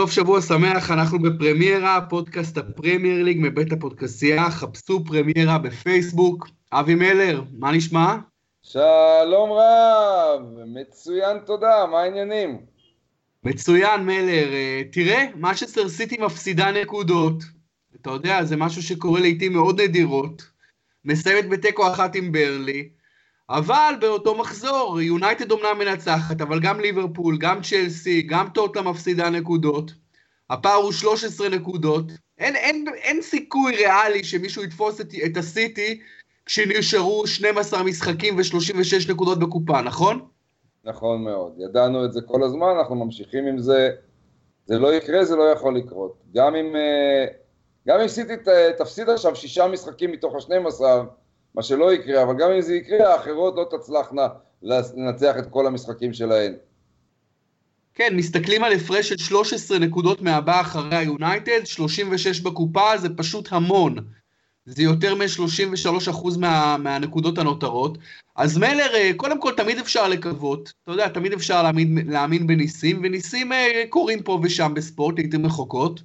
סוף שבוע שמח, אנחנו בפרמיירה, פודקאסט הפרמייר ליג מבית הפודקסייה, חפשו פרמיירה בפייסבוק. אבי מלר, מה נשמע? שלום רב, מצוין תודה, מה העניינים? מצוין מלר, אה, תראה, משסטר סיטי מפסידה נקודות, אתה יודע, זה משהו שקורה לעיתים מאוד נדירות, מסיימת בתיקו אחת עם ברלי, אבל באותו מחזור, יונייטד אומנם מנצחת, אבל גם ליברפול, גם צ'לסי, גם טוטה מפסידה נקודות. הפער הוא 13 נקודות. אין, אין, אין סיכוי ריאלי שמישהו יתפוס את, את הסיטי כשנשארו 12 משחקים ו-36 נקודות בקופה, נכון? נכון מאוד. ידענו את זה כל הזמן, אנחנו ממשיכים עם זה. זה לא יקרה, זה לא יכול לקרות. גם אם, אה, גם אם סיטי תפסיד עכשיו שישה משחקים מתוך ה-12, מה שלא יקרה, אבל גם אם זה יקרה, האחרות לא תצלחנה לנצח את כל המשחקים שלהן. כן, מסתכלים על הפרש של 13 נקודות מהבא אחרי היונייטד, 36 בקופה, זה פשוט המון. זה יותר מ-33% מה, מהנקודות הנותרות. אז מלר, אה, קודם כל, תמיד אפשר לקוות, אתה יודע, תמיד אפשר להאמין, להאמין בניסים, וניסים אה, קורים פה ושם בספורט, לעיתים רחוקות.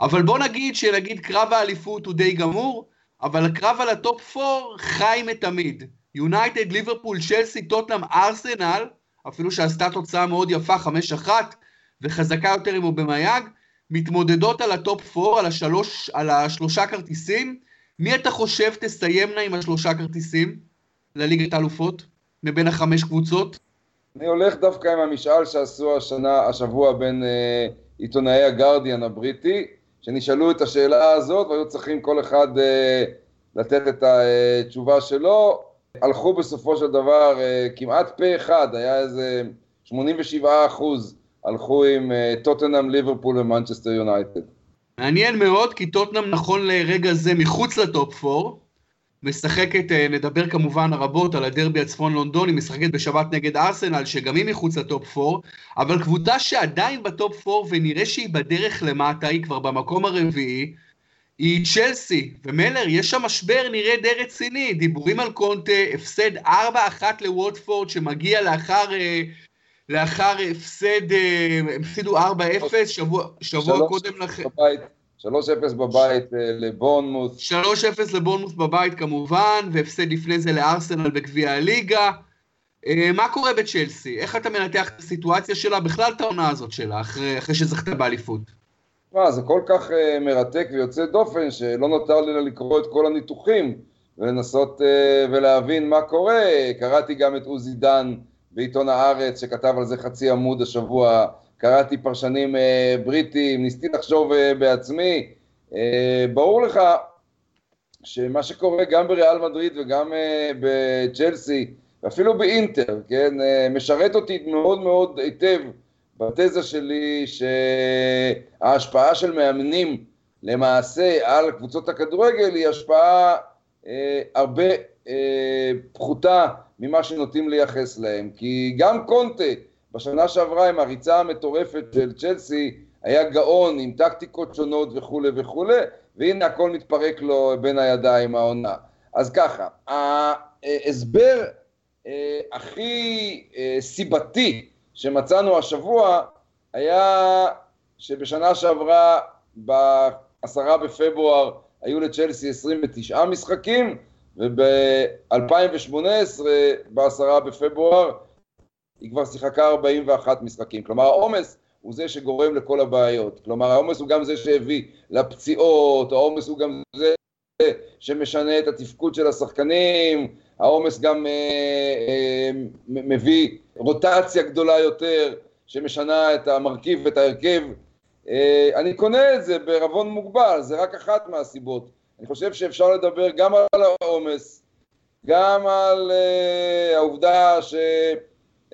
אבל בוא נגיד שנגיד קרב האליפות הוא די גמור, אבל הקרב על הטופ 4 חי מתמיד. יונייטד, ליברפול, צ'לסי, טוטנאם, ארסנל, אפילו שעשתה תוצאה מאוד יפה, 5-1, וחזקה יותר עם אובמיאנג, מתמודדות על הטופ 4, על, השלוש, על השלושה כרטיסים. מי אתה חושב תסיימנה עם השלושה כרטיסים לליגת האלופות, מבין החמש קבוצות? אני הולך דווקא עם המשאל שעשו השנה, השבוע בין אה, עיתונאי הגרדיאן הבריטי, שנשאלו את השאלה הזאת והיו צריכים כל אחד אה, לתת את התשובה שלו, הלכו בסופו של דבר אה, כמעט פה אחד, היה איזה 87 אחוז, הלכו עם אה, טוטנאם, ליברפול ומנצ'סטר יונייטד. מעניין מאוד, כי טוטנאם נכון לרגע זה מחוץ לטופ 4, משחקת, אה, נדבר כמובן רבות על הדרבי הצפון לונדוני, משחקת בשבת נגד ארסנל, שגם היא מחוץ לטופ 4, אבל קבוצה שעדיין בטופ 4 ונראה שהיא בדרך למטה, היא כבר במקום הרביעי, היא צ'לסי, ומלר, יש שם משבר נראה די רציני, דיבורים על קונטה, הפסד 4-1 לווטפורד שמגיע לאחר, אה, לאחר הפסד, אה, הם הפסידו 4-0, שבוע, שבוע קודם לכן. 3-0 בבית אה, לבורנמוס. 3-0 לבורנמוס בבית כמובן, והפסד לפני זה לארסנל בגביע הליגה. אה, מה קורה בצ'לסי? איך אתה מנתח את הסיטואציה שלה, בכלל את העונה הזאת שלה, אחרי, אחרי שזכתה באליפות? מה, זה כל כך uh, מרתק ויוצא דופן, שלא נותר לי לקרוא את כל הניתוחים ולנסות uh, ולהבין מה קורה. קראתי גם את עוזי דן בעיתון הארץ, שכתב על זה חצי עמוד השבוע קראתי פרשנים uh, בריטים, ניסיתי לחשוב uh, בעצמי. Uh, ברור לך שמה שקורה גם בריאל מדריד וגם uh, בצ'לסי, ואפילו באינטר, כן, uh, משרת אותי מאוד מאוד היטב בתזה שלי שההשפעה של מאמנים למעשה על קבוצות הכדורגל היא השפעה uh, הרבה uh, פחותה ממה שנוטים לייחס להם. כי גם קונטה, בשנה שעברה עם הריצה המטורפת של צ'לסי, היה גאון עם טקטיקות שונות וכולי וכולי, והנה הכל מתפרק לו בין הידיים העונה. אז ככה, ההסבר אה, הכי אה, סיבתי שמצאנו השבוע היה שבשנה שעברה בעשרה בפברואר היו לצ'לסי 29 משחקים וב-2018 בעשרה בפברואר היא כבר שיחקה 41 משחקים. כלומר, העומס הוא זה שגורם לכל הבעיות. כלומר, העומס הוא גם זה שהביא לפציעות, העומס הוא גם זה שמשנה את התפקוד של השחקנים, העומס גם אה, אה, מביא רוטציה גדולה יותר, שמשנה את המרכיב ואת ההרכב. אה, אני קונה את זה בערבון מוגבל, זה רק אחת מהסיבות. אני חושב שאפשר לדבר גם על העומס, גם על אה, העובדה ש...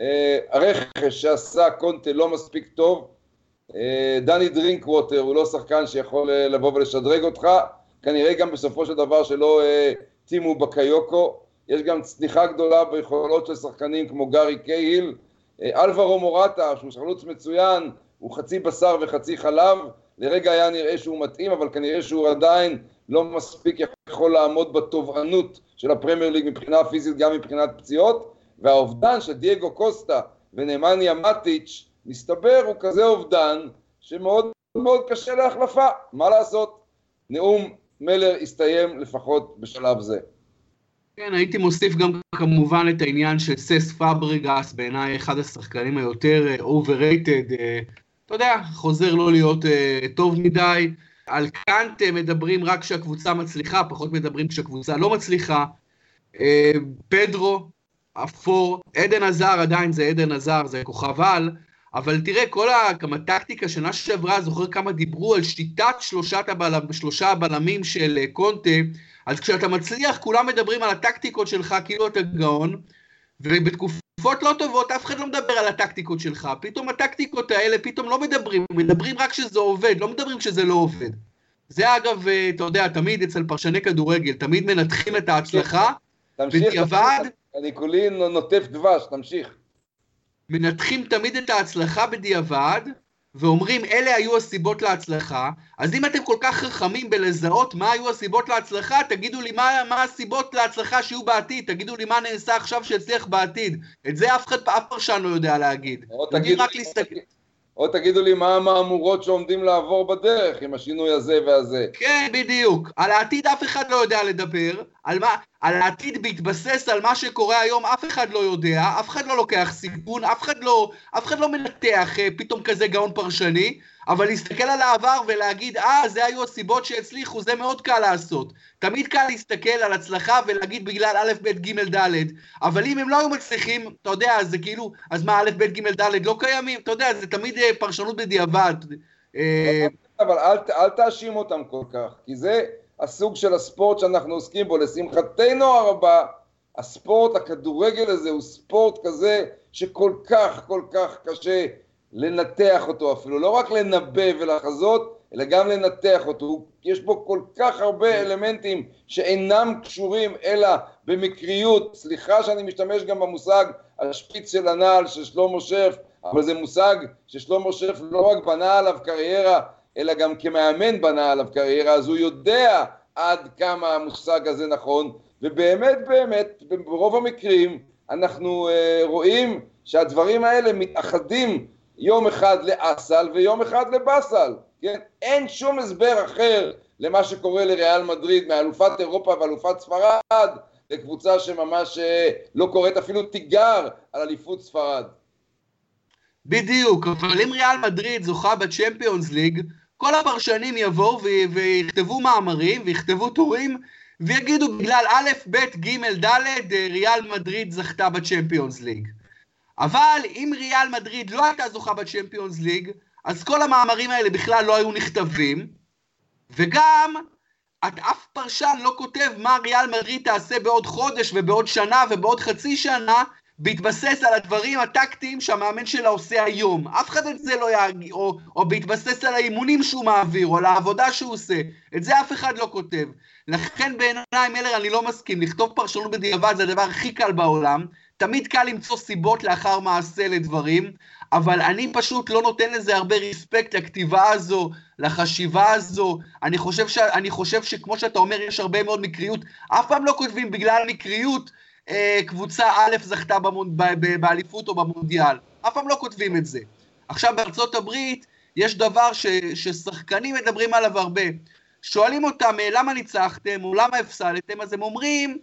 אה, הרכש שעשה קונטה לא מספיק טוב, אה, דני דרינקווטר הוא לא שחקן שיכול אה, לבוא ולשדרג אותך, כנראה גם בסופו של דבר שלא טימו בקיוקו, יש גם צניחה גדולה ביכולות של שחקנים כמו גארי קייל, אלברו מורטה שהוא חלוץ מצוין, הוא חצי בשר וחצי חלב, לרגע היה נראה שהוא מתאים, אבל כנראה שהוא עדיין לא מספיק יכול לעמוד בתובענות של הפרמייר ליג מבחינה פיזית, גם מבחינת פציעות. והאובדן של דייגו קוסטה ונמניה מטיץ', מסתבר הוא כזה אובדן שמאוד מאוד קשה להחלפה, מה לעשות? נאום מלר הסתיים לפחות בשלב זה. כן, הייתי מוסיף גם כמובן את העניין של סס פבריגס, בעיניי אחד השחקנים היותר אה, overrated, אה, אתה יודע, חוזר לא להיות uh, טוב מדי. על קאנט מדברים רק כשהקבוצה מצליחה, פחות מדברים כשהקבוצה לא מצליחה. פדרו, אפור, עדן עזר, עדיין זה עדן עזר, זה כוכב על, אבל תראה, כל הטקטיקה שנה שעברה, זוכר כמה דיברו על שיטת שלושת הבלם, שלושה הבלמים של קונטה, אז כשאתה מצליח, כולם מדברים על הטקטיקות שלך כאילו אתה גאון, ובתקופות לא טובות אף אחד לא מדבר על הטקטיקות שלך. פתאום הטקטיקות האלה, פתאום לא מדברים, מדברים רק כשזה עובד, לא מדברים כשזה לא עובד. זה אגב, אה, אתה יודע, תמיד אצל פרשני כדורגל, תמיד מנתחים את ההצלחה, בדיעבד... אני כולי נוטף דבש, תמשיך. מנתחים תמיד את ההצלחה בדיעבד, ואומרים אלה היו הסיבות להצלחה, אז אם אתם כל כך חכמים בלזהות מה היו הסיבות להצלחה, תגידו לי מה, מה הסיבות להצלחה שיהיו בעתיד, תגידו לי מה נעשה עכשיו שהצליח בעתיד. את זה אף אחד, אף פרשן לא יודע להגיד. או תגידו, רק להסתכל... או תגידו לי מה המהמורות שעומדים לעבור בדרך עם השינוי הזה והזה. כן, בדיוק. על העתיד אף אחד לא יודע לדבר, על, מה, על העתיד בהתבסס על מה שקורה היום אף אחד לא יודע, אף אחד לא לוקח סיכון, אף אחד לא, אף אחד לא מנתח אה, פתאום כזה גאון פרשני, אבל להסתכל על העבר ולהגיד, אה, זה היו הסיבות שהצליחו, זה מאוד קל לעשות. תמיד קל להסתכל על הצלחה ולהגיד בגלל א', ב', ג', ד', אבל אם הם לא היו מצליחים, אתה יודע, זה כאילו, אז מה, א', ב', ג', ד' לא קיימים? אתה יודע, זה תמיד אה, פרשנות בדיעבד. אה, אבל אל, אל תאשים אותם כל כך, כי זה הסוג של הספורט שאנחנו עוסקים בו. לשמחתנו הרבה, הספורט, הכדורגל הזה, הוא ספורט כזה שכל כך, כל כך קשה לנתח אותו אפילו, לא רק לנבא ולחזות, אלא גם לנתח אותו. יש בו כל כך הרבה אלמנטים שאינם קשורים אלא במקריות. סליחה שאני משתמש גם במושג השפיץ של הנעל של שלמה שף, אבל זה מושג ששלמה שף לא רק בנה עליו קריירה, אלא גם כמאמן בנה עליו קריירה, אז הוא יודע עד כמה המושג הזה נכון, ובאמת באמת, ברוב המקרים, אנחנו uh, רואים שהדברים האלה מתאחדים יום אחד לאסל ויום אחד לבאסל, כן? אין שום הסבר אחר למה שקורה לריאל מדריד מאלופת אירופה ואלופת ספרד לקבוצה שממש אה, לא קוראת אפילו תיגר על אליפות ספרד. בדיוק, אבל אם ריאל מדריד זוכה בצ'מפיונס ליג, כל הפרשנים יבואו ויכתבו מאמרים ויכתבו טורים ויגידו בגלל א', ב', ג', ד', אה, ריאל מדריד זכתה בצ'מפיונס ליג. אבל אם ריאל מדריד לא הייתה זוכה בצ'מפיונס ליג, אז כל המאמרים האלה בכלל לא היו נכתבים, וגם את אף פרשן לא כותב מה ריאל מדריד תעשה בעוד חודש ובעוד שנה ובעוד חצי שנה, בהתבסס על הדברים הטקטיים שהמאמן שלה עושה היום. אף אחד את זה לא יגיד, או, או בהתבסס על האימונים שהוא מעביר, או על העבודה שהוא עושה. את זה אף אחד לא כותב. לכן בעיניי, מלר, אני לא מסכים. לכתוב פרשנות בדיעבד זה הדבר הכי קל בעולם. תמיד קל למצוא סיבות לאחר מעשה לדברים, אבל אני פשוט לא נותן לזה הרבה ריספקט לכתיבה הזו, לחשיבה הזו. אני חושב, ש... אני חושב שכמו שאתה אומר, יש הרבה מאוד מקריות. אף פעם לא כותבים בגלל מקריות אה, קבוצה א' זכתה במונ... באליפות או במונדיאל. אף פעם לא כותבים את זה. עכשיו בארצות הברית יש דבר ש... ששחקנים מדברים עליו הרבה. שואלים אותם אה, למה ניצחתם או למה הפסדתם, אז הם אומרים,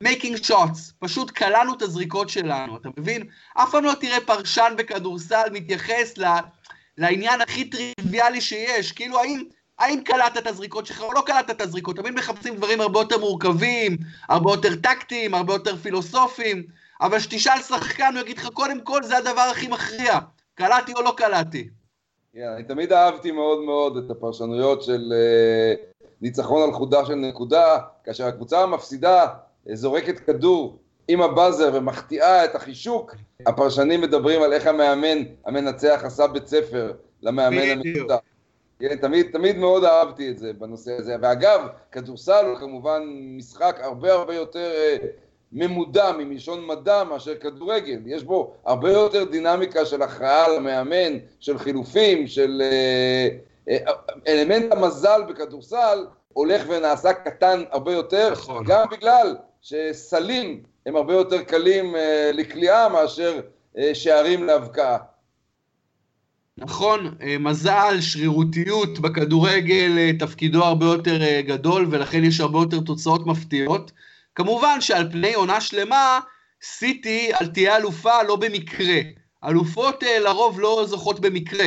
making shots, פשוט קלענו את הזריקות שלנו, אתה מבין? אף פעם לא תראה פרשן בכדורסל מתייחס ל, לעניין הכי טריוויאלי שיש, כאילו האם, האם קלעת את הזריקות שלך או לא קלעת את הזריקות, תמיד מחפשים דברים הרבה יותר מורכבים, הרבה יותר טקטיים, הרבה יותר פילוסופיים, אבל כשתשאל שחקן הוא יגיד לך קודם כל זה הדבר הכי מכריע, קלעתי או לא קלעתי. Yeah, אני תמיד אהבתי מאוד מאוד את הפרשנויות של uh, ניצחון על חודה של נקודה, כאשר הקבוצה המפסידה זורקת כדור עם הבאזר ומחטיאה את החישוק, הפרשנים מדברים על איך המאמן המנצח עשה בית ספר למאמן המנצח. כן, תמיד, תמיד מאוד אהבתי את זה בנושא הזה. ואגב, כדורסל הוא כמובן משחק הרבה הרבה יותר אה, ממודע, ממשון מדע, מאשר כדורגל. יש בו הרבה יותר דינמיקה של הכרעה למאמן, של חילופים, של אה, אה, אלמנט המזל בכדורסל הולך ונעשה קטן הרבה יותר, נכון. גם בגלל שסלים הם הרבה יותר קלים uh, לכליאה מאשר uh, שערים להבקעה. נכון, אה, מזל, שרירותיות בכדורגל, אה, תפקידו הרבה יותר אה, גדול, ולכן יש הרבה יותר תוצאות מפתיעות. כמובן שעל פני עונה שלמה, סיטי תהיה אלופה לא במקרה. אלופות לרוב לא זוכות במקרה.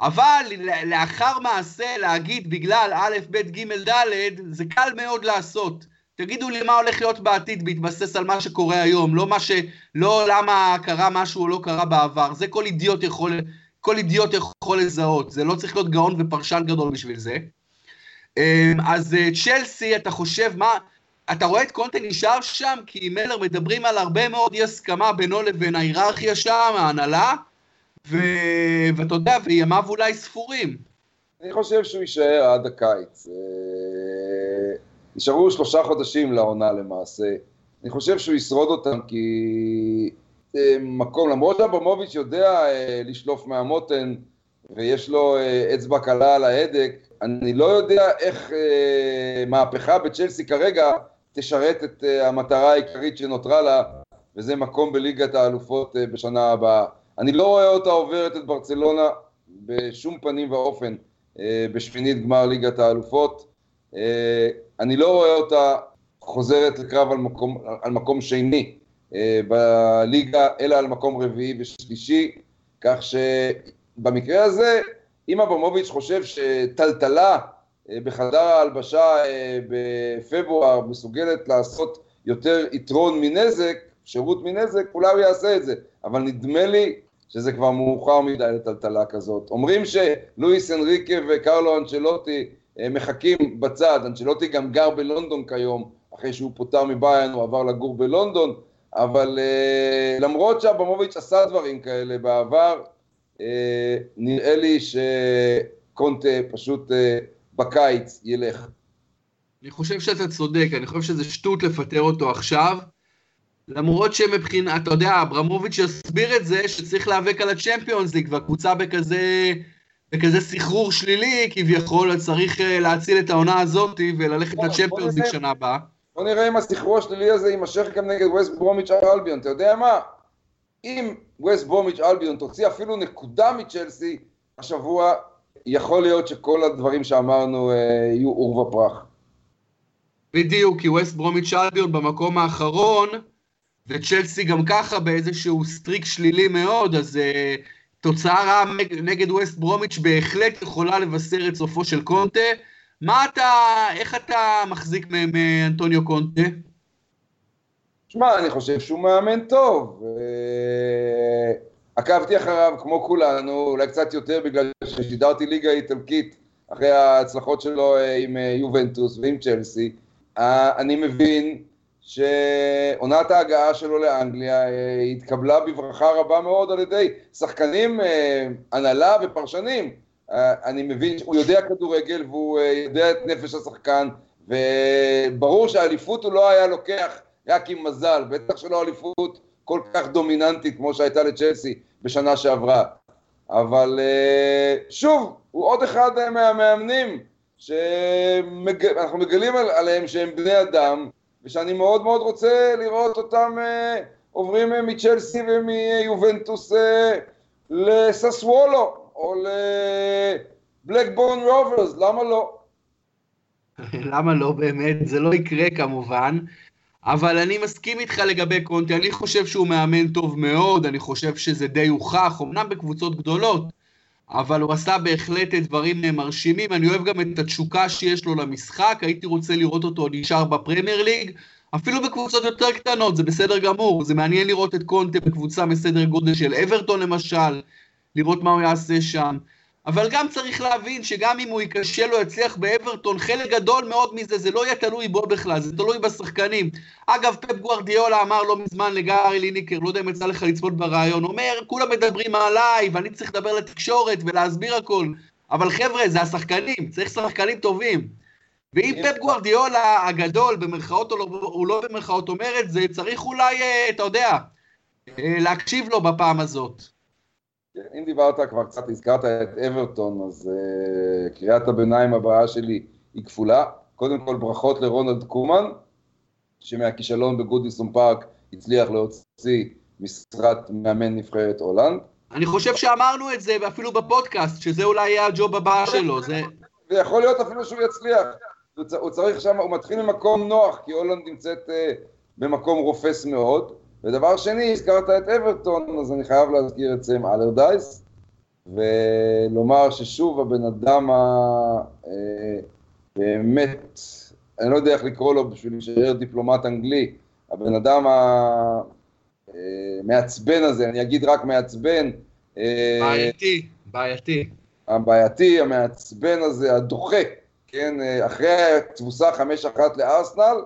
אבל לאחר מעשה להגיד בגלל א', ב', ג', ד', זה קל מאוד לעשות. תגידו לי מה הולך להיות בעתיד בהתבסס על מה שקורה היום, לא מה ש... לא למה קרה משהו או לא קרה בעבר. זה כל אידיוט יכול... כל אידיוט יכול לזהות, זה לא צריך להיות גאון ופרשן גדול בשביל זה. אמ, אז אה, צ'לסי, אתה חושב, מה, אתה רואה את קונטה נשאר שם, כי מלר מדברים על הרבה מאוד אי הסכמה בינו לבין ההיררכיה שם, ההנהלה, ו... ואתה יודע, וימיו אולי ספורים. אני חושב שהוא יישאר עד הקיץ. אה, נשארו שלושה חודשים לעונה למעשה. אני חושב שהוא ישרוד אותם כי מקום, למרות שאברמוביץ' יודע אה, לשלוף מהמותן ויש לו אה, אצבע קלה על ההדק, אני לא יודע איך מהפכה בצ'לסי כרגע תשרת את המטרה העיקרית שנותרה לה, וזה מקום בליגת האלופות בשנה הבאה. אני לא רואה אותה עוברת את ברצלונה בשום פנים ואופן בשמינית גמר ליגת האלופות. אני לא רואה אותה חוזרת לקרב על מקום, על מקום שני אה, בליגה, אלא על מקום רביעי ושלישי, כך שבמקרה הזה, אם אברמוביץ' חושב שטלטלה אה, בחדר ההלבשה אה, בפברואר מסוגלת לעשות יותר יתרון מנזק, שירות מנזק, אולי הוא יעשה את זה, אבל נדמה לי שזה כבר מאוחר מדי לטלטלה כזאת. אומרים שלואיס אנריקה וקרלו אנצ'לוטי מחכים בצד, אנצ'לוטי גם גר בלונדון כיום, אחרי שהוא פוטר מביירן הוא עבר לגור בלונדון, אבל uh, למרות שאברמוביץ' עשה דברים כאלה בעבר, uh, נראה לי שקונטה פשוט uh, בקיץ ילך. אני חושב שאתה צודק, אני חושב שזה שטות לפטר אותו עכשיו, למרות שמבחינת, אתה יודע, אברמוביץ' יסביר את זה שצריך להיאבק על הצ'מפיונס ליג, והקבוצה בכזה, בכזה סחרור שלילי, כביכול צריך להציל את העונה הזאת וללכת לצ'מפיונס ליג שנה הבאה. בוא נראה אם הסחרור השלילי הזה יימשך גם נגד ווסט ברומיץ' אלביון. אתה יודע מה? אם ווסט ברומיץ' אלביון תוציא אפילו נקודה מצ'לסי השבוע, יכול להיות שכל הדברים שאמרנו אה, יהיו עורבא פרח. בדיוק, כי ווסט ברומיץ' אלביון במקום האחרון, וצ'לסי גם ככה באיזשהו streak שלילי מאוד, אז אה, תוצאה רעה נגד ווסט ברומיץ' בהחלט יכולה לבשר את סופו של קונטה. מה אתה, איך אתה מחזיק מאנטוניו קונטה? שמע, אני חושב שהוא מאמן טוב. עקבתי אחריו כמו כולנו, אולי קצת יותר בגלל ששידרתי ליגה איטלקית אחרי ההצלחות שלו אה, עם אה, יובנטוס ועם צ'לסי. אה, אני מבין שעונת ההגעה שלו לאנגליה התקבלה בברכה רבה מאוד על ידי שחקנים, הנהלה ופרשנים. אה, אני מבין שהוא יודע כדורגל והוא אה, יודע את נפש השחקן, וברור שהאליפות הוא לא היה לוקח רק עם מזל, בטח שלא אליפות כל כך דומיננטית כמו שהייתה לצ'לסי בשנה שעברה. אבל אה, שוב, הוא עוד אחד מהמאמנים שאנחנו מגלים עליהם שהם בני אדם, ושאני מאוד מאוד רוצה לראות אותם עוברים מצ'לסי ומיובנטוס לססוולו, או לבלקבורן רוברס, למה לא? למה לא באמת? זה לא יקרה כמובן. אבל אני מסכים איתך לגבי קונטי, אני חושב שהוא מאמן טוב מאוד, אני חושב שזה די הוכח, אמנם בקבוצות גדולות, אבל הוא עשה בהחלט דברים מרשימים, אני אוהב גם את התשוקה שיש לו למשחק, הייתי רוצה לראות אותו נשאר בפרמייר ליג, אפילו בקבוצות יותר קטנות, זה בסדר גמור, זה מעניין לראות את קונטה בקבוצה מסדר גודל של אברטון למשל, לראות מה הוא יעשה שם. אבל גם צריך להבין שגם אם הוא ייכשל או יצליח באברטון, חלק גדול מאוד מזה זה לא יהיה תלוי בו בכלל, זה תלוי בשחקנים. אגב, פפ גוארדיולה אמר לא מזמן לגארי ליניקר, לא יודע אם יצא לך לצפות ברעיון, אומר, כולם מדברים עליי, ואני צריך לדבר לתקשורת ולהסביר הכל. אבל חבר'ה, זה השחקנים, צריך שחקנים טובים. ואם פפ גוארדיולה הגדול, במרכאות או לא, לא במרכאות אומר את זה, צריך אולי, אה, אתה יודע, אה, להקשיב לו בפעם הזאת. אם דיברת כבר קצת, הזכרת את אברטון, אז uh, קריאת הביניים הבאה שלי היא כפולה. קודם כל ברכות לרונלד קומן, שמהכישלון בגודיסון פארק הצליח להוציא משרת מאמן נבחרת הולנד. אני חושב שאמרנו את זה, ואפילו בפודקאסט, שזה אולי יהיה הג'וב הבא שלו, זה... ויכול להיות אפילו שהוא יצליח. הוא צריך שם, הוא מתחיל ממקום נוח, כי הולנד נמצאת uh, במקום רופס מאוד. ודבר שני, הזכרת את אברטון, אז אני חייב להזכיר את סם אלרדייס, ולומר ששוב הבן אדם הבאמת, אה, אני לא יודע איך לקרוא לו בשביל להישאר דיפלומט אנגלי, הבן אדם המעצבן אה, הזה, אני אגיד רק מעצבן. אה, בעייתי, בעייתי. הבעייתי, המעצבן הזה, הדוחה, כן, אחרי התבוסה 5-1 לארסנל,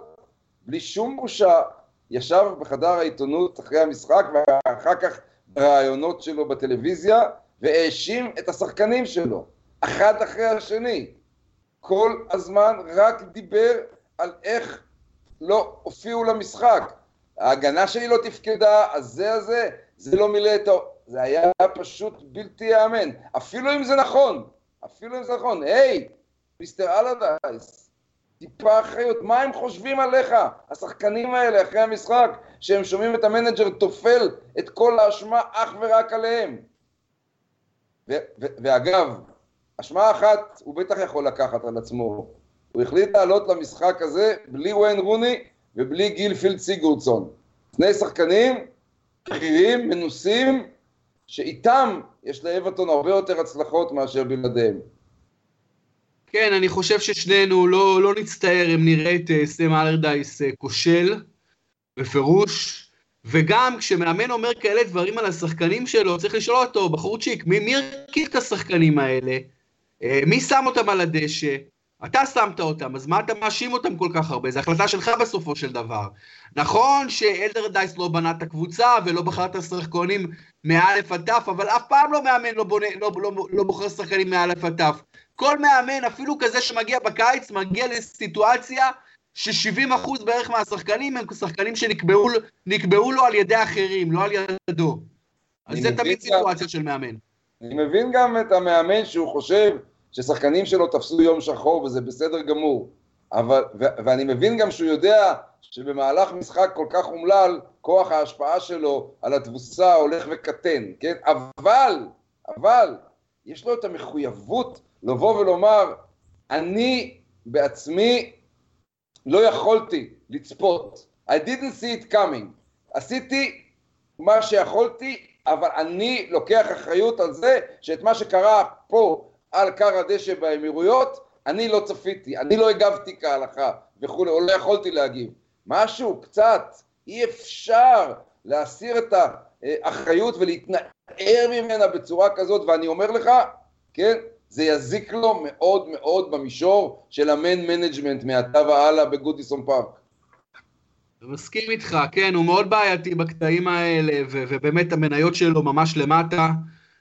בלי שום בושה, ישב בחדר העיתונות אחרי המשחק ואחר כך בראיונות שלו בטלוויזיה והאשים את השחקנים שלו, אחד אחרי השני. כל הזמן רק דיבר על איך לא הופיעו למשחק. ההגנה שלי לא תפקדה, הזה הזה, זה לא מילא את ה... זה היה פשוט בלתי ייאמן. אפילו אם זה נכון, אפילו אם זה נכון. היי, Mister אלרדייס, טיפה אחריות, מה הם חושבים עליך, השחקנים האלה, אחרי המשחק, שהם שומעים את המנג'ר טופל את כל האשמה אך ורק עליהם. ואגב, אשמה אחת הוא בטח יכול לקחת על עצמו. הוא החליט לעלות למשחק הזה בלי וויין רוני ובלי גילפי סיגורדסון. שני שחקנים בכירים, מנוסים, שאיתם יש לאברטון הרבה יותר הצלחות מאשר בלעדיהם. כן, אני חושב ששנינו לא, לא נצטער אם נראה את uh, סם אלרדייס uh, כושל, בפירוש, וגם כשמאמן אומר כאלה דברים על השחקנים שלו, צריך לשאול אותו, בחורצ'יק, מי, מי הרכיב את השחקנים האלה? Uh, מי שם אותם על הדשא? אתה שמת אותם, אז מה אתה מאשים אותם כל כך הרבה? זו החלטה שלך בסופו של דבר. נכון שאלדרדייס לא בנה את הקבוצה ולא בחר את השחקנים מאלף עד תף, אבל אף פעם לא מאמן לא, בונה, לא, לא, לא בוחר שחקנים מאלף עד תף. כל מאמן, אפילו כזה שמגיע בקיץ, מגיע לסיטואציה ש-70% בערך מהשחקנים הם שחקנים שנקבעו לו על ידי אחרים, לא על ידו. אז זה תמיד סיטואציה של מאמן. אני מבין גם את המאמן שהוא חושב ששחקנים שלו תפסו יום שחור וזה בסדר גמור. אבל, ו- ואני מבין גם שהוא יודע שבמהלך משחק כל כך אומלל, כוח ההשפעה שלו על התבוסה הולך וקטן, כן? אבל, אבל, יש לו את המחויבות לבוא ולומר, אני בעצמי לא יכולתי לצפות. I didn't see it coming. עשיתי מה שיכולתי, אבל אני לוקח אחריות על זה שאת מה שקרה פה על כר הדשא באמירויות, אני לא צפיתי, אני לא הגבתי כהלכה וכולי, או לא יכולתי להגיב. משהו, קצת, אי אפשר להסיר את האחריות ולהתנער ממנה בצורה כזאת, ואני אומר לך, כן, זה יזיק לו מאוד מאוד במישור של ה man management מעתה והלאה בגודיסון פארק. מסכים איתך, כן, הוא מאוד בעייתי בקטעים האלה, ו- ובאמת המניות שלו ממש למטה,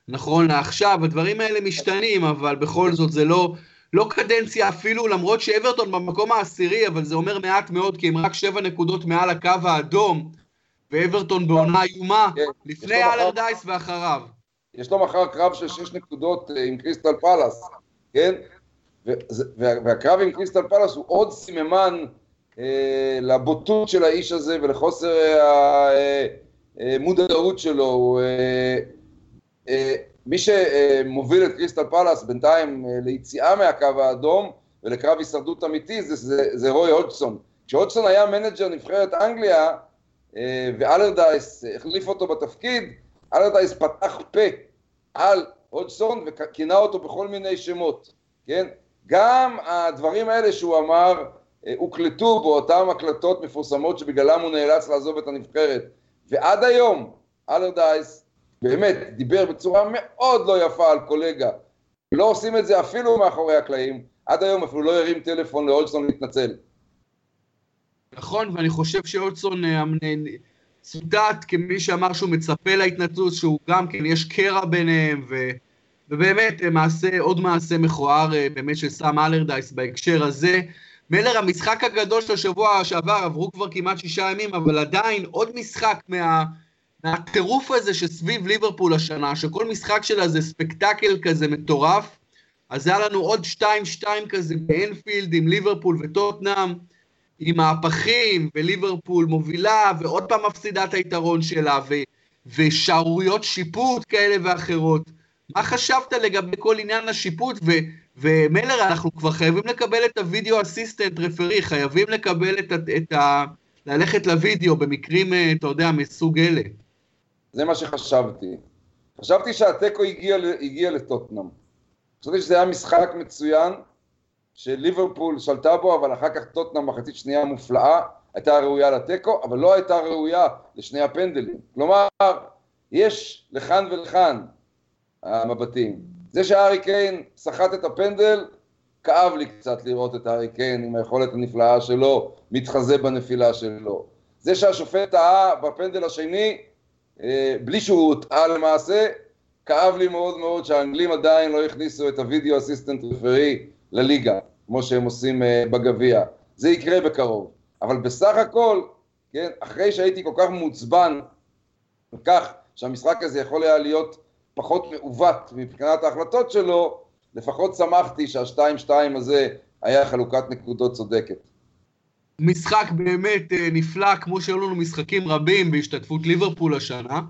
נכון לעכשיו, הדברים האלה משתנים, אבל בכל זאת זה לא, לא קדנציה אפילו, למרות שאברטון במקום העשירי, אבל זה אומר מעט מאוד, כי הם רק שבע נקודות מעל הקו האדום, ואברטון בעונה איומה, כן, לפני אלרדייס ואחריו. יש לו מחר קרב של שש נקודות אה, עם קריסטל פלאס, כן? והקרב עם קריסטל פלאס הוא עוד סממן אה, לבוטות של האיש הזה ולחוסר המודעות אה, שלו. מי שמוביל את קריסטל פלאס בינתיים אה, ליציאה מהקו האדום ולקרב הישרדות אמיתי זה, זה, זה רוי הודסון. כשהודסון היה מנג'ר נבחרת אנגליה ואלרדייס החליף אותו בתפקיד, אלרדייס פתח פה על הודסון וכינה אותו בכל מיני שמות, כן? גם הדברים האלה שהוא אמר אה, הוקלטו באותן הקלטות מפורסמות שבגללם הוא נאלץ לעזוב את הנבחרת. ועד היום אלרדייס באמת דיבר בצורה מאוד לא יפה על קולגה. לא עושים את זה אפילו מאחורי הקלעים, עד היום אפילו לא הרים טלפון לאולסון להתנצל. נכון, ואני חושב שאולסון אה, צוטט כמי שאמר שהוא מצפה להתנצלות, שהוא גם כן, יש קרע ביניהם, ו, ובאמת, מעשה, עוד מעשה מכוער אה, באמת של סאם אלרדייס בהקשר הזה. מלר, המשחק הגדול של השבוע שעבר, עברו כבר כמעט שישה ימים, אבל עדיין עוד משחק מה, מהטירוף הזה שסביב ליברפול השנה, שכל משחק שלה זה ספקטקל כזה מטורף, אז היה לנו עוד 2-2 כזה באנפילד עם ליברפול וטוטנאם. עם מהפכים, וליברפול מובילה, ועוד פעם מפסידה את היתרון שלה, ושערוריות שיפוט כאלה ואחרות. מה חשבת לגבי כל עניין השיפוט? ו, ומלר, אנחנו כבר חייבים לקבל את הוידאו אסיסטנט רפרי, חייבים לקבל את, את ה... ללכת לוידאו במקרים, אה, אתה יודע, מסוג אלה. זה מה שחשבתי. חשבתי שהתיקו הגיע, הגיע לטוטנאם. חשבתי שזה היה משחק מצוין, שליברפול שלטה בו, אבל אחר כך טוטנאם מחצית שנייה מופלאה, הייתה ראויה לתיקו, אבל לא הייתה ראויה לשני הפנדלים. כלומר, יש לכאן ולכאן המבטים. זה שהארי קיין סחט את הפנדל, כאב לי קצת לראות את הארי קיין עם היכולת הנפלאה שלו, מתחזה בנפילה שלו. זה שהשופט טעה בפנדל השני, אה, בלי שהוא הוטעה למעשה, כאב לי מאוד מאוד שהאנגלים עדיין לא הכניסו את הוידאו אסיסטנט רפרי לליגה, כמו שהם עושים אה, בגביע. זה יקרה בקרוב. אבל בסך הכל, כן, אחרי שהייתי כל כך מעוצבן, כך שהמשחק הזה יכול היה להיות פחות מעוות מבחינת ההחלטות שלו, לפחות שמחתי שהשתיים שתיים הזה היה חלוקת נקודות צודקת. משחק באמת אה, נפלא, כמו שהיו לנו משחקים רבים בהשתתפות ליברפול השנה.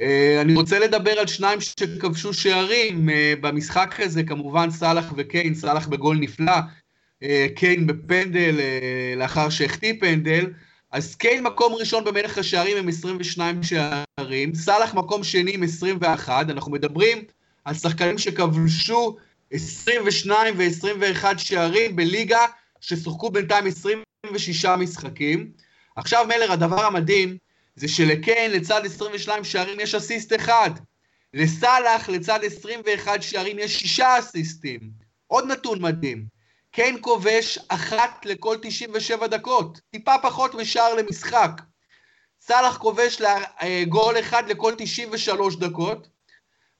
אה, אני רוצה לדבר על שניים שכבשו שערים אה, במשחק הזה, כמובן סאלח וקיין, סאלח בגול נפלא, קיין בפנדל לאחר שהחטיא פנדל. אז קיין מקום ראשון במלך השערים עם 22 שערים, סאלח מקום שני עם 21, אנחנו מדברים על שחקנים שכבשו 22 ו-21 שערים בליגה ששוחקו בינתיים 26 משחקים. עכשיו מלר, הדבר המדהים זה שלקיין לצד 22 שערים יש אסיסט אחד. לסאלח לצד 21 שערים יש שישה אסיסטים. עוד נתון מדהים. קיין כובש אחת לכל 97 דקות, טיפה פחות משער למשחק. סאלח כובש גול אחד לכל 93 דקות,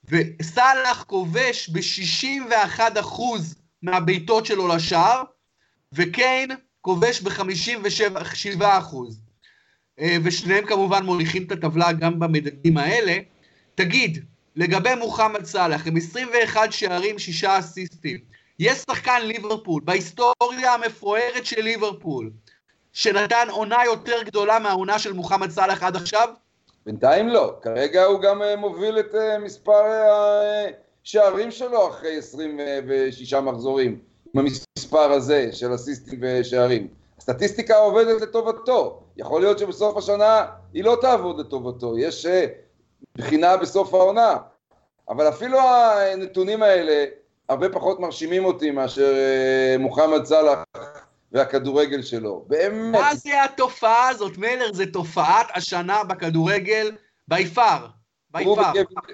וסאלח כובש ב-61% מהבעיטות שלו לשער, וקיין כובש ב-57%. אה, ושניהם כמובן מוליכים את הטבלה גם במדדים האלה. תגיד, לגבי מוחמד סאלח, עם 21 שערים, 6 אסיסטים, יש שחקן ליברפול, בהיסטוריה המפוארת של ליברפול, שנתן עונה יותר גדולה מהעונה של מוחמד סאלח עד עכשיו? בינתיים לא, כרגע הוא גם אה, מוביל את אה, מספר השערים שלו אחרי 26 מחזורים, עם המספר הזה של אסיסטים ושערים. הסטטיסטיקה עובדת לטובתו, יכול להיות שבסוף השנה היא לא תעבוד לטובתו, יש אה, בחינה בסוף העונה, אבל אפילו הנתונים האלה הרבה פחות מרשימים אותי מאשר מוחמד סאלח והכדורגל שלו, באמת. מה זה התופעה הזאת, מלר? זה תופעת השנה בכדורגל בי פאר.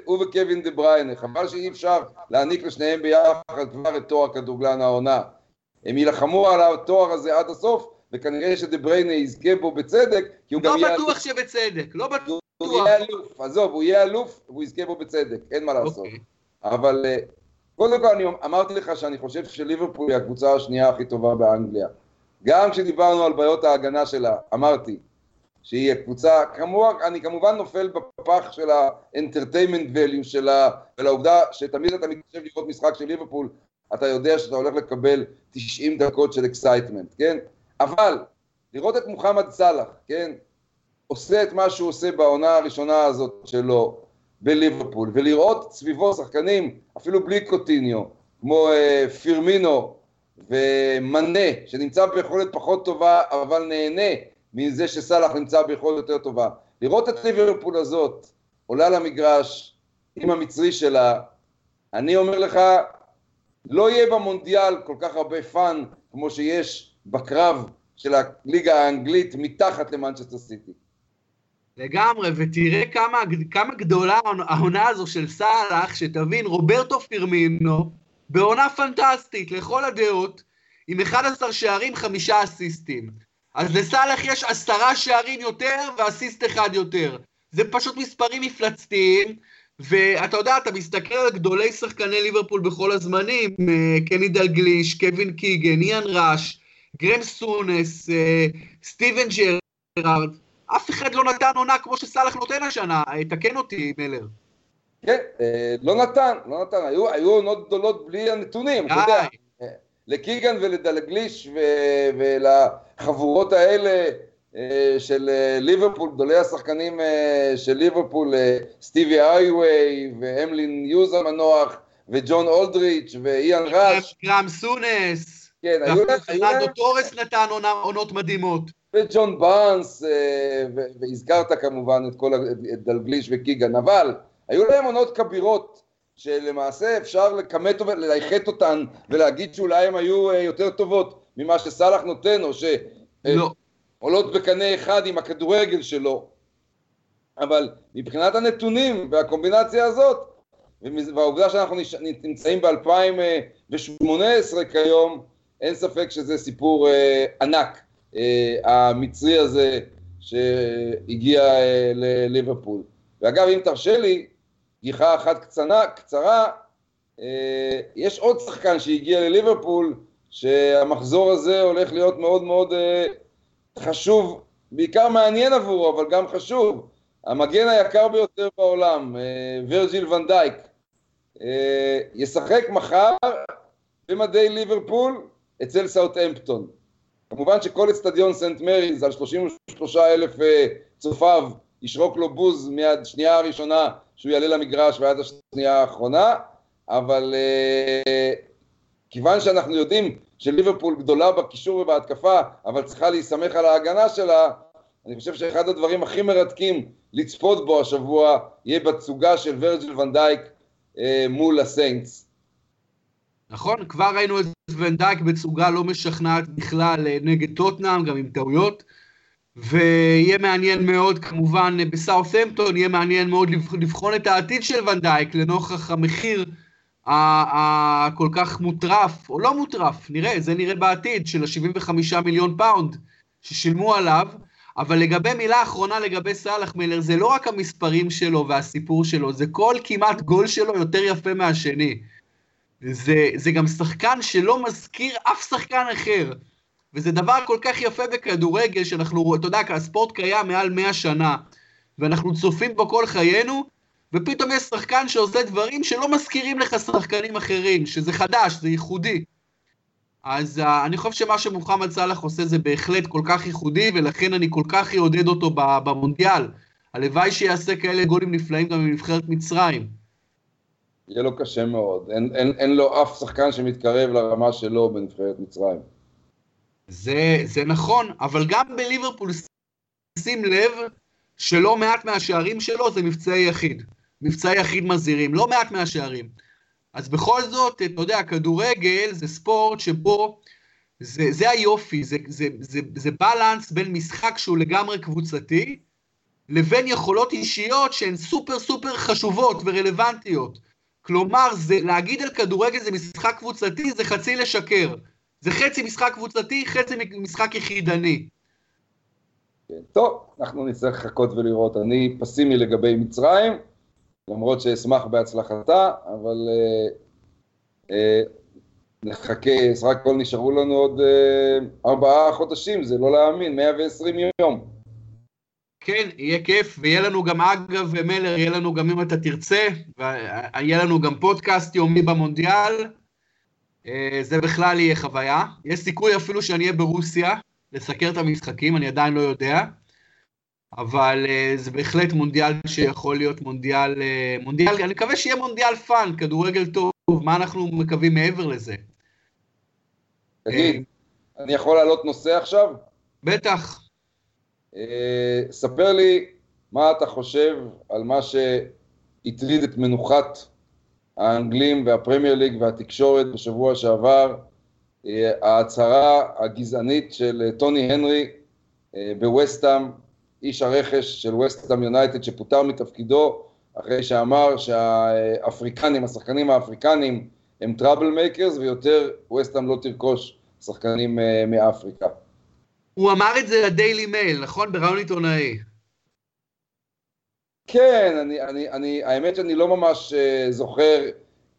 הוא וקווין דה בריינה, חבל שאי אפשר להעניק לשניהם ביחד כבר את תואר כדורגלן העונה. הם יילחמו על התואר הזה עד הסוף, וכנראה שדה בריינה יזכה בו בצדק, כי הוא לא גם יהיה... לא בטוח שבצדק, לא בטוח. הוא יהיה אלוף, עזוב, הוא יהיה אלוף והוא יזכה בו בצדק, אין מה לעשות. אוקיי. אבל אה, קודם כל אני אמרתי לך שאני חושב שליברפול היא הקבוצה השנייה הכי טובה באנגליה. גם כשדיברנו על בעיות ההגנה שלה, אמרתי שהיא הקבוצה, כמובן, אני כמובן נופל בפח של ה-entertainment value שלה, ולעובדה שתמיד אתה מתיישב לראות משחק של ליברפול, אתה יודע שאתה הולך לקבל 90 דקות של excitement, כן? אבל לראות את מוחמד סאלח, כן? עושה את מה שהוא עושה בעונה הראשונה הזאת שלו בליברפול, ולראות סביבו שחקנים, אפילו בלי קוטיניו, כמו אה, פירמינו, ומנה, שנמצא ביכולת פחות טובה, אבל נהנה מזה שסאלח נמצא ביכולת יותר טובה. לראות את ליברפול הזאת עולה למגרש עם המצרי שלה, אני אומר לך, לא יהיה במונדיאל כל כך הרבה fun כמו שיש בקרב של הליגה האנגלית מתחת למנצ'סטר סיטי. לגמרי, ותראה כמה, כמה גדולה העונה הזו של סאלח, שתבין, רוברטו פירמינו, בעונה פנטסטית, לכל הדעות, עם 11 שערים, חמישה אסיסטים. אז לסאלח יש עשרה שערים יותר ואסיסט אחד יותר. זה פשוט מספרים מפלצתיים, ואתה יודע, אתה מסתכל על גדולי שחקני ליברפול בכל הזמנים, אה, קני דלגליש, קווין קיגן, איאן ראש, גרם סונס, אה, סטיבן ג'רארד, אף אחד לא נתן עונה כמו שסאלח נותן השנה, תקן אותי, מלר. כן, אה, לא נתן, לא נתן, היו, היו עונות גדולות בלי הנתונים, אתה יודע, אה, לקיגן ולדלגליש ולחבורות האלה אה, של אה, ליברפול, גדולי השחקנים של ליברפול, סטיבי אייווי ואמלין יוז המנוח וג'ון אולדריג' ואיאן ראש. גרהאם סונס. כן, היו להם... פרננדו טורס נתן עונות מדהימות. וג'ון בארנס, והזכרת כמובן את כל, את דלגליש וקיגן, אבל היו להם עונות כבירות שלמעשה אפשר לכמת ולייחד אותן ולהגיד שאולי הן היו יותר טובות ממה שסאלח נותן, או ש... לא. בקנה אחד עם הכדורגל שלו, אבל מבחינת הנתונים והקומבינציה הזאת, והעובדה שאנחנו נמצאים ב-2018 כיום, אין ספק שזה סיפור אה, ענק, אה, המצרי הזה שהגיע אה, לליברפול. ואגב, אם תרשה לי, גיחה אחת קצנה, קצרה, אה, יש עוד שחקן שהגיע לליברפול, שהמחזור הזה הולך להיות מאוד מאוד אה, חשוב, בעיקר מעניין עבורו, אבל גם חשוב. המגן היקר ביותר בעולם, אה, ורג'יל ונדייק, אה, ישחק מחר במדי ליברפול אצל סאוטהמפטון. כמובן שכל אצטדיון סנט מריז על 33 אלף אה, צופיו ישרוק לו בוז מיד שנייה הראשונה שהוא יעלה למגרש ועד השנייה האחרונה, אבל כיוון שאנחנו יודעים שליברפול גדולה בקישור ובהתקפה, אבל צריכה להיסמך על ההגנה שלה, אני חושב שאחד הדברים הכי מרתקים לצפות בו השבוע יהיה בתצוגה של ורג'יל ונדייק אה, מול הסיינטס. נכון, כבר ראינו את ונדייק בתצוגה לא משכנעת בכלל אה, נגד טוטנאם, גם עם טעויות, ויהיה מעניין מאוד כמובן בסאות'המפטון, יהיה מעניין מאוד לבחון את העתיד של ונדייק לנוכח המחיר הכל כך מטורף, או לא מטורף, נראה, זה נראה בעתיד, של ה-75 מיליון פאונד ששילמו עליו, אבל לגבי מילה אחרונה לגבי סאלח, מלר, זה לא רק המספרים שלו והסיפור שלו, זה כל כמעט גול שלו יותר יפה מהשני. זה, זה גם שחקן שלא מזכיר אף שחקן אחר. וזה דבר כל כך יפה בכדורגל, שאנחנו, אתה יודע, הספורט קיים מעל 100 שנה, ואנחנו צופים בו כל חיינו, ופתאום יש שחקן שעושה דברים שלא מזכירים לך שחקנים אחרים, שזה חדש, זה ייחודי. אז uh, אני חושב שמה שמוחמד סאלח עושה זה בהחלט כל כך ייחודי, ולכן אני כל כך אעודד אותו במונדיאל. הלוואי שיעשה כאלה גולים נפלאים גם בנבחרת מצרים. יהיה לו קשה מאוד, אין, אין, אין לו אף שחקן שמתקרב לרמה שלו בנבחרת מצרים. זה, זה נכון, אבל גם בליברפול, שים לב שלא מעט מהשערים שלו זה מבצעי יחיד. מבצעי יחיד מזהירים, לא מעט מהשערים. אז בכל זאת, אתה יודע, כדורגל זה ספורט שבו, זה, זה היופי, זה, זה, זה, זה בלנס בין משחק שהוא לגמרי קבוצתי, לבין יכולות אישיות שהן סופר סופר חשובות ורלוונטיות. כלומר, זה, להגיד על כדורגל זה משחק קבוצתי, זה חצי לשקר. זה חצי משחק קבוצתי, חצי משחק יחידני. טוב, אנחנו נצטרך לחכות ולראות. אני פסימי לגבי מצרים, למרות שאשמח בהצלחתה, אבל אה, אה, נחכה, סך הכל נשארו לנו עוד אה, ארבעה חודשים, זה לא להאמין, 120 יום. כן, יהיה כיף, ויהיה לנו גם, אגב, מלר, יהיה לנו גם אם אתה תרצה, ויהיה לנו גם פודקאסט יומי במונדיאל, אה, זה בכלל יהיה חוויה. יש סיכוי אפילו שאני אהיה ברוסיה, לסקר את המשחקים, אני עדיין לא יודע. אבל אה, זה בהחלט מונדיאל שיכול להיות מונדיאל, אה, מונדיאל, אני מקווה שיהיה מונדיאל fun, כדורגל טוב, מה אנחנו מקווים מעבר לזה? תגיד, אני יכול להעלות נושא עכשיו? בטח. אה, ספר לי מה אתה חושב על מה שהטריד את מנוחת האנגלים והפרמייר ליג והתקשורת בשבוע שעבר, אה, ההצהרה הגזענית של טוני הנרי בווסטאם, איש הרכש של וסטאם יונייטד שפוטר מתפקידו אחרי שאמר שהאפריקנים, השחקנים האפריקנים הם troublemakers ויותר וסטאם לא תרכוש שחקנים אה, מאפריקה. הוא אמר את זה לדיילי מייל, נכון? בריאיון עיתונאי. כן, אני, אני, אני, האמת שאני לא ממש אה, זוכר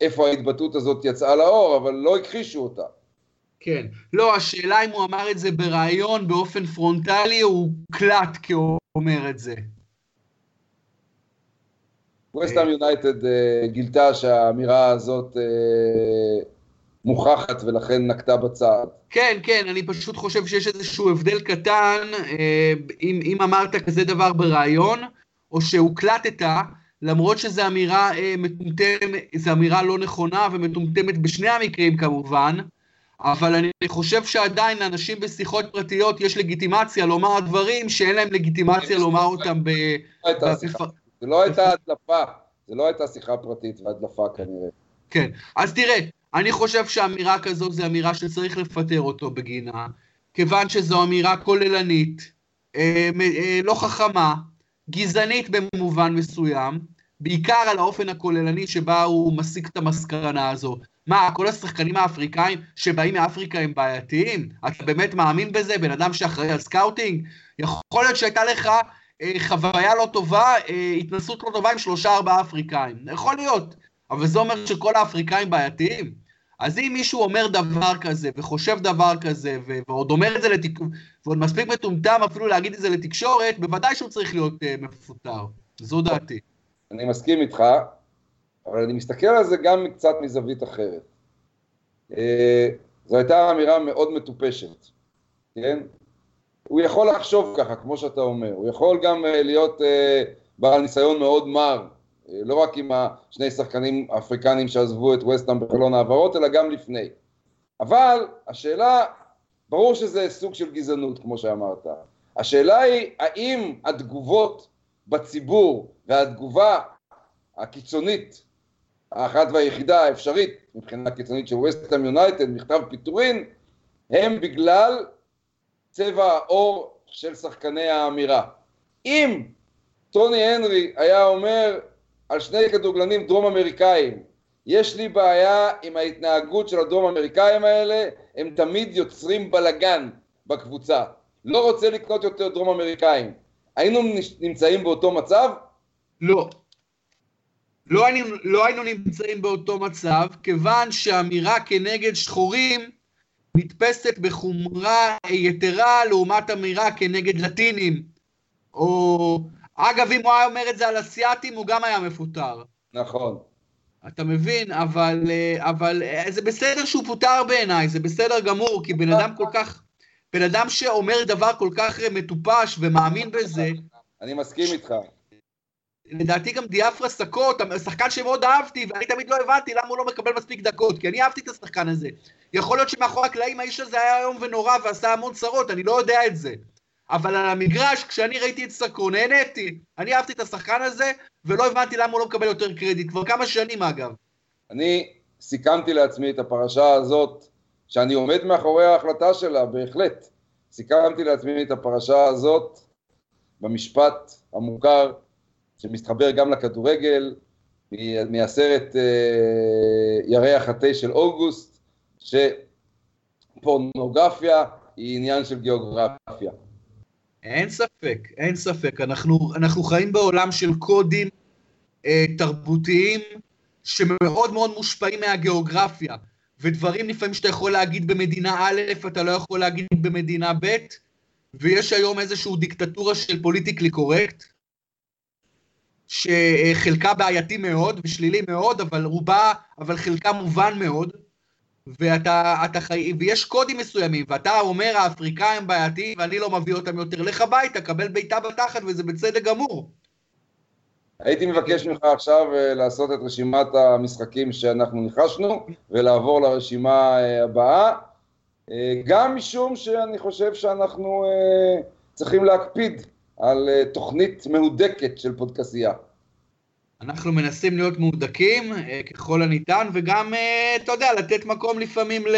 איפה ההתבטאות הזאת יצאה לאור, אבל לא הכחישו אותה. כן. לא, השאלה אם הוא אמר את זה בריאיון באופן פרונטלי, או הוקלט כשהוא אומר את זה. ווסטהאם יונייטד אה, גילתה שהאמירה הזאת אה, מוכחת ולכן נקטה בצעד. כן, כן, אני פשוט חושב שיש איזשהו הבדל קטן, אה, אם, אם אמרת כזה דבר בריאיון, או שהוקלטת, למרות שזו אמירה אה, מטומטמת, זו אמירה לא נכונה ומטומטמת בשני המקרים כמובן, אבל אני חושב שעדיין לאנשים בשיחות פרטיות יש לגיטימציה לומר דברים שאין להם לגיטימציה לומר אותם ב... זה לא הייתה הדלפה, זה לא הייתה שיחה פרטית והדלפה כנראה. כן, אז תראה, אני חושב שאמירה כזו זו אמירה שצריך לפטר אותו בגינה, כיוון שזו אמירה כוללנית, אה, אה, לא חכמה, גזענית במובן מסוים, בעיקר על האופן הכוללני שבה הוא מסיק את המסקנה הזו. מה, כל השחקנים האפריקאים שבאים מאפריקה הם בעייתיים? אתה באמת מאמין בזה? בן אדם שאחראי על scouting? יכול להיות שהייתה לך אה, חוויה לא טובה, אה, התנסות לא טובה עם שלושה ארבעה אפריקאים. יכול להיות. אבל זה אומר שכל האפריקאים בעייתיים? אז אם מישהו אומר דבר כזה, וחושב דבר כזה, ועוד אומר את זה לתקשורת, ועוד מספיק מטומטם אפילו להגיד את זה לתקשורת, בוודאי שהוא צריך להיות uh, מפוטר. זו דעתי. אני מסכים איתך, אבל אני מסתכל על זה גם קצת מזווית אחרת. Uh, זו הייתה אמירה מאוד מטופשת, כן? הוא יכול לחשוב ככה, כמו שאתה אומר, הוא יכול גם uh, להיות uh, בעל ניסיון מאוד מר לא רק עם השני שחקנים האפריקנים שעזבו את וסטהאם בחלון העברות, אלא גם לפני. אבל השאלה, ברור שזה סוג של גזענות, כמו שאמרת. השאלה היא, האם התגובות בציבור והתגובה הקיצונית, האחת והיחידה האפשרית מבחינה קיצונית של וסטהאם יונייטד, מכתב פיטורין, הם בגלל צבע העור של שחקני האמירה. אם טוני הנרי היה אומר על שני כדורגלנים דרום אמריקאים. יש לי בעיה עם ההתנהגות של הדרום אמריקאים האלה, הם תמיד יוצרים בלגן בקבוצה. לא רוצה לקנות יותר דרום אמריקאים. היינו נמצאים באותו מצב? לא. לא היינו, לא היינו נמצאים באותו מצב, כיוון שאמירה כנגד שחורים נתפסת בחומרה יתרה לעומת אמירה כנגד לטינים, או אגב, אם הוא היה אומר את זה על אסיאתים, הוא גם היה מפוטר. נכון. אתה מבין? אבל, אה, אבל אה, זה בסדר שהוא פוטר בעיניי, זה בסדר גמור, כי בן אדם כל כך... בן אדם שאומר דבר כל כך מטופש ומאמין בזה... אני מסכים איתך. לדעתי גם דיאפרה סקוט, השחקן שמאוד אהבתי, ואני תמיד לא הבנתי למה הוא לא מקבל מספיק דקות, כי אני אהבתי את השחקן הזה. יכול להיות שמאחורי הקלעים האיש הזה היה איום ונורא ועשה המון צרות, אני לא יודע את זה. אבל על המגרש, כשאני ראיתי את סקרו, נהניתי. אני אהבתי את השחקן הזה, ולא הבנתי למה הוא לא מקבל יותר קרדיט, כבר כמה שנים אגב. אני סיכמתי לעצמי את הפרשה הזאת, שאני עומד מאחורי ההחלטה שלה, בהחלט. סיכמתי לעצמי את הפרשה הזאת במשפט המוכר, שמסתחבר גם לכדורגל, מהסרט אה, ירח התה של אוגוסט, שפורנוגרפיה היא עניין של גיאוגרפיה. אין ספק, אין ספק. אנחנו, אנחנו חיים בעולם של קודים אה, תרבותיים שמאוד מאוד מושפעים מהגיאוגרפיה, ודברים לפעמים שאתה יכול להגיד במדינה א', אתה לא יכול להגיד במדינה ב', ויש היום איזושהי דיקטטורה של פוליטיקלי קורקט, שחלקה בעייתי מאוד ושלילי מאוד, אבל רובה, אבל חלקה מובן מאוד. ואתה, אתה חי... ויש קודים מסוימים, ואתה אומר האפריקאים בעייתיים ואני לא מביא אותם יותר, לך הביתה, קבל בעיטה בתחת וזה בצדק גמור. הייתי מבקש ממך עכשיו אה, לעשות את רשימת המשחקים שאנחנו ניחשנו ולעבור לרשימה אה, הבאה, אה, גם משום שאני חושב שאנחנו צריכים להקפיד על תוכנית מהודקת של פודקסייה. אנחנו מנסים להיות מהודקים אה, ככל הניתן, וגם, אה, אתה יודע, לתת מקום לפעמים ל...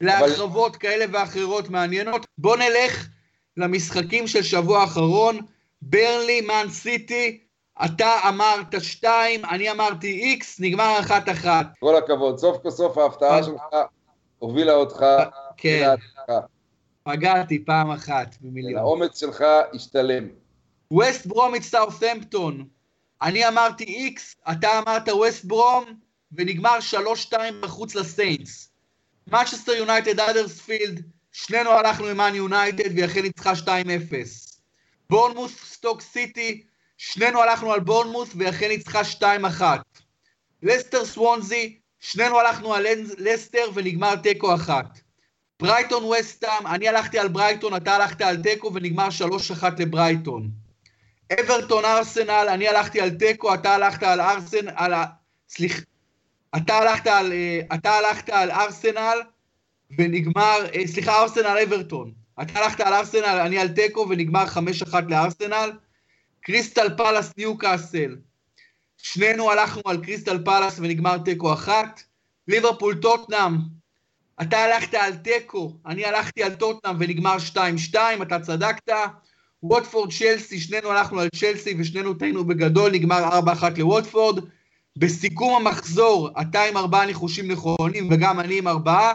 להרחבות כאלה ואחרות מעניינות. בוא נלך למשחקים של שבוע האחרון, ברלי, מן סיטי, אתה אמרת שתיים, אני אמרתי איקס, נגמר אחת אחת. כל הכבוד, סוף כל סוף ההפתעה שלך הובילה אותך. כן, פגעתי פעם אחת במיליון. האומץ שלך השתלם. ווסט ברומיץ סאות'מפטון, אני אמרתי איקס, אתה אמרת ווסט ברום, ונגמר 3-2 בחוץ לסיינטס. מנצ'סטר יונייטד האדרספילד, שנינו הלכנו עם מאן יונייטד, והיא אכן ניצחה 2-0. בורנמות' סטוק סיטי, שנינו הלכנו על בורנמות', והיא אכן ניצחה 2-1. לסטר סוונזי, שנינו הלכנו על לסטר ונגמר תיקו אחת. ברייטון וסטאם, אני הלכתי על ברייטון, אתה הלכת על תיקו ונגמר 3-1 לברייטון. אברטון ארסנל, אני הלכתי על תיקו, אתה הלכת על ארסנל. סליחה, אתה הלכת על, אה, אתה הלכת על ארסנל ונגמר, אה, סליחה, ארסנל אברטון. אתה הלכת על ארסנל, אני על תיקו ונגמר 5-1 לארסנל. קריסטל פאלאס ניוקאסל, שנינו הלכנו על קריסטל פאלאס ונגמר תיקו אחת. ליברפול טוטנאם, אתה הלכת על תיקו, אני הלכתי על טוטנאם ונגמר 2-2, אתה צדקת. ווטפורד צ'לסי, שנינו הלכנו על צ'לסי ושנינו טעינו בגדול, נגמר 4-1 לווטפורד. בסיכום המחזור, אתה עם ארבעה ניחושים נכונים וגם אני עם ארבעה.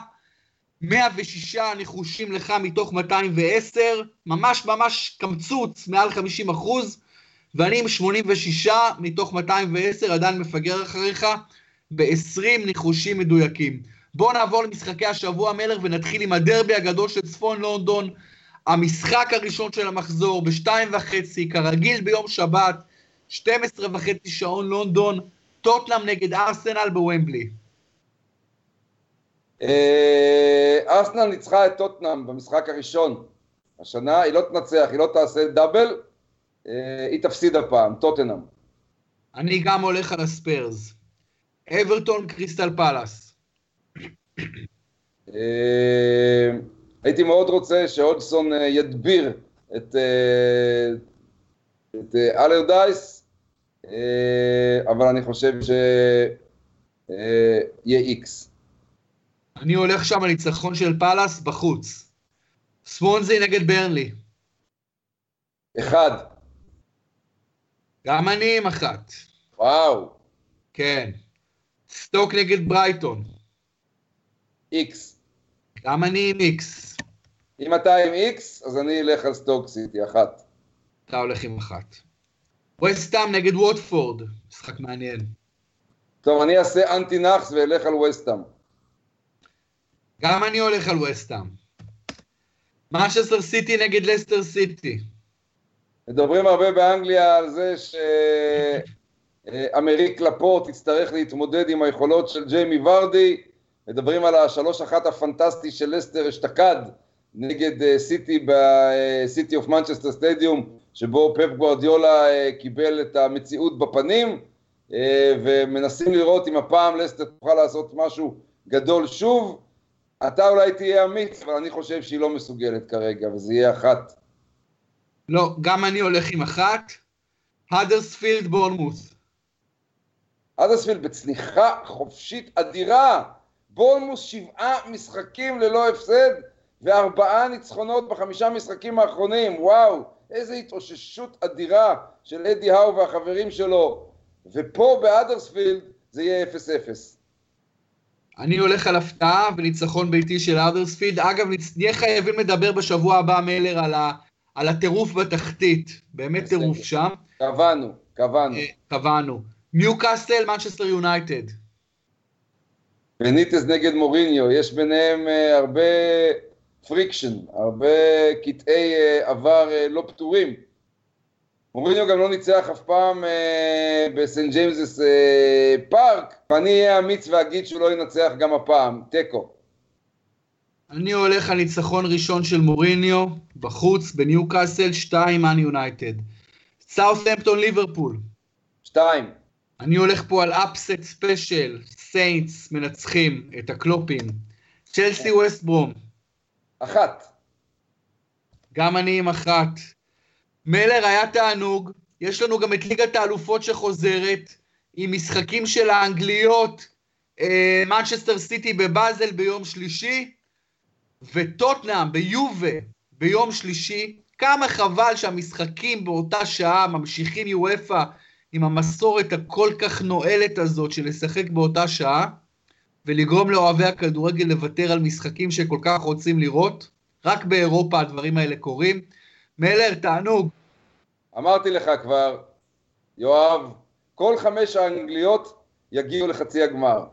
106 ניחושים לך מתוך 210, ממש ממש קמצוץ, מעל 50 אחוז. ואני עם 86 מתוך 210 עדיין מפגר אחריך ב-20 ניחושים מדויקים. בואו נעבור למשחקי השבוע מלר ונתחיל עם הדרבי הגדול של צפון לונדון. המשחק הראשון של המחזור בשתיים וחצי, כרגיל ביום שבת, 12 וחצי שעון לונדון, טוטנאם נגד ארסנל בוומבלי. אה, ארסנל ניצחה את טוטנאם במשחק הראשון. השנה היא לא תנצח, היא לא תעשה דאבל, אה, היא תפסיד הפעם, טוטנאם. אני גם הולך על הספיירס. אברטון קריסטל פלאס. אה, הייתי מאוד רוצה שאודסון אה, ידביר את, את אלרדייס, אבל אני חושב שיהיה איקס. אני הולך שם על ניצחון של פאלאס בחוץ. סוונזי נגד ברנלי. אחד. גם אני עם אחת. וואו. כן. סטוק נגד ברייטון. איקס. גם אני עם איקס. אם אתה עם איקס, אז אני אלך על סטוק סיטי, אחת. אתה הולך עם אחת. וסטאם נגד ווטפורד, משחק מעניין. טוב, אני אעשה אנטי נאחס ואלך על וסטאם. גם אני הולך על וסטאם. מנצ'סטר סיטי נגד לסטר סיטי. מדברים הרבה באנגליה על זה שאיימריק לפורט יצטרך להתמודד עם היכולות של ג'יימי ורדי, מדברים על השלוש אחת הפנטסטי של לסטר אשתקד נגד אה, סיטי בסיטי אוף מנצ'סטר סטדיום, שבו פפ גוארדיולה אה, קיבל את המציאות בפנים, אה, ומנסים לראות אם הפעם לסטר תוכל לעשות משהו גדול שוב. אתה אולי תהיה אמיץ, אבל אני חושב שהיא לא מסוגלת כרגע, וזה יהיה אחת. לא, גם אני הולך עם אחת. האדרספילד בורנמוס. האדרספילד בצניחה חופשית אדירה. בורנמוס שבעה משחקים ללא הפסד וארבעה ניצחונות בחמישה משחקים האחרונים. וואו, איזה התאוששות אדירה של אדי האו והחברים שלו. ופה בהאדרספילד זה יהיה 0-0. אני הולך על הפתעה וניצחון ביתי של האדרספילד. אגב, נהיה חייבים לדבר בשבוע הבא, מלר, על ה... על הטירוף בתחתית, באמת טירוף שם. קבענו, קבענו. אה, קבענו. ניוקאסל, מנצ'סטר יונייטד. בניטס נגד מוריניו, יש ביניהם uh, הרבה friction, הרבה קטעי uh, עבר uh, לא פתורים. מוריניו גם לא ניצח אף פעם uh, בסנט ג'יימס פארק, ואני אהיה אמיץ ואגיד שהוא לא ינצח גם הפעם, תיקו. אני הולך על ניצחון ראשון של מוריניו, בחוץ, בניוקאסל, 2 מן יונייטד. סאות'המפטון ליברפול. 2. אני הולך פה על upset special, סיינטס מנצחים את הקלופים. צ'לסי ווסט ברום. אחת. גם אני עם אחת. מלר היה תענוג, יש לנו גם את ליגת האלופות שחוזרת, עם משחקים של האנגליות, מנצ'סטר אה, סיטי בבאזל ביום שלישי, וטוטנאם ביובה ביום שלישי, כמה חבל שהמשחקים באותה שעה ממשיכים יואפה עם המסורת הכל כך נואלת הזאת של לשחק באותה שעה, ולגרום לאוהבי הכדורגל לוותר על משחקים שכל כך רוצים לראות. רק באירופה הדברים האלה קורים. מלר, תענוג. אמרתי לך כבר, יואב, כל חמש האנגליות יגיעו לחצי הגמר.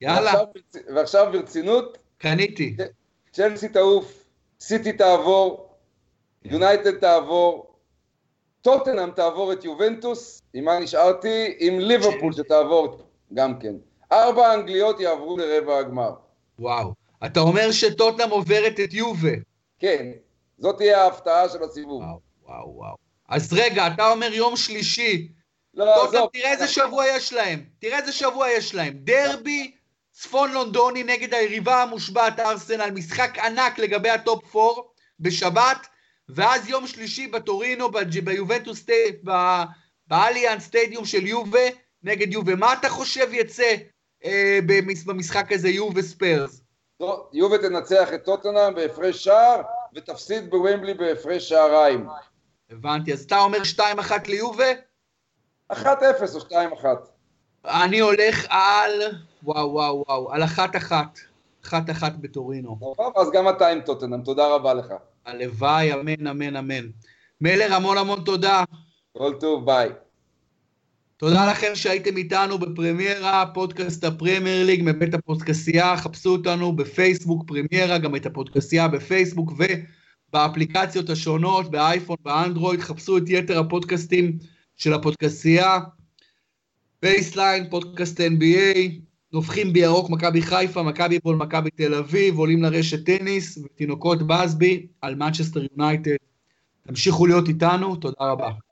יאללה. ועכשיו, ועכשיו ברצינות. קניתי. צ'לסי תעוף, סיטי תעבור, יונייטד תעבור, טוטנאם תעבור את יובנטוס, עם מה נשארתי? עם ליברפול שתעבור גם כן. ארבע אנגליות יעברו לרבע הגמר. וואו. אתה אומר שטוטנהאם עוברת את יובה. כן, זאת תהיה ההפתעה של הסיבוב. וואו, וואו, וואו. אז רגע, אתה אומר יום שלישי. לא, טוטנהאם, עזוב. תראה איזה שבוע יש להם. תראה איזה שבוע יש להם. דרבי צפון לונדוני נגד היריבה המושבעת ארסנל, משחק ענק לגבי הטופ 4 בשבת, ואז יום שלישי בטורינו, ביובנטוס סטדיום, ב- באליאן סטדיום של יובה, נגד יובה. מה אתה חושב יצא במשחק הזה, יובה ספיירס? טוב, יובה תנצח את טוטנאם בהפרש שער, ותפסיד בוומבלי בהפרש שעריים. הבנתי, אז אתה אומר 2-1 ליובה? 1-0 או 2-1. אני הולך על... וואו, וואו, וואו, על 1-1. 1-1 בטורינו. טוב, אז גם אתה עם טוטנאם, תודה רבה לך. הלוואי, אמן, אמן, אמן. מלר, המון המון תודה. כל טוב, ביי. תודה לכם שהייתם איתנו בפרמיירה, פודקאסט הפרמייר ליג מבית הפודקסייה, חפשו אותנו בפייסבוק פרמיירה, גם את הפודקסייה בפייסבוק ובאפליקציות השונות, באייפון, באנדרואיד, חפשו את יתר הפודקאסטים של הפודקסייה, בייסליין, פודקאסט NBA, נובחים בירוק מכבי חיפה, מכבי בול, מכבי תל אביב, עולים לרשת טניס ותינוקות באסבי על מנצ'סטר יונייטד. תמשיכו להיות איתנו, תודה רבה.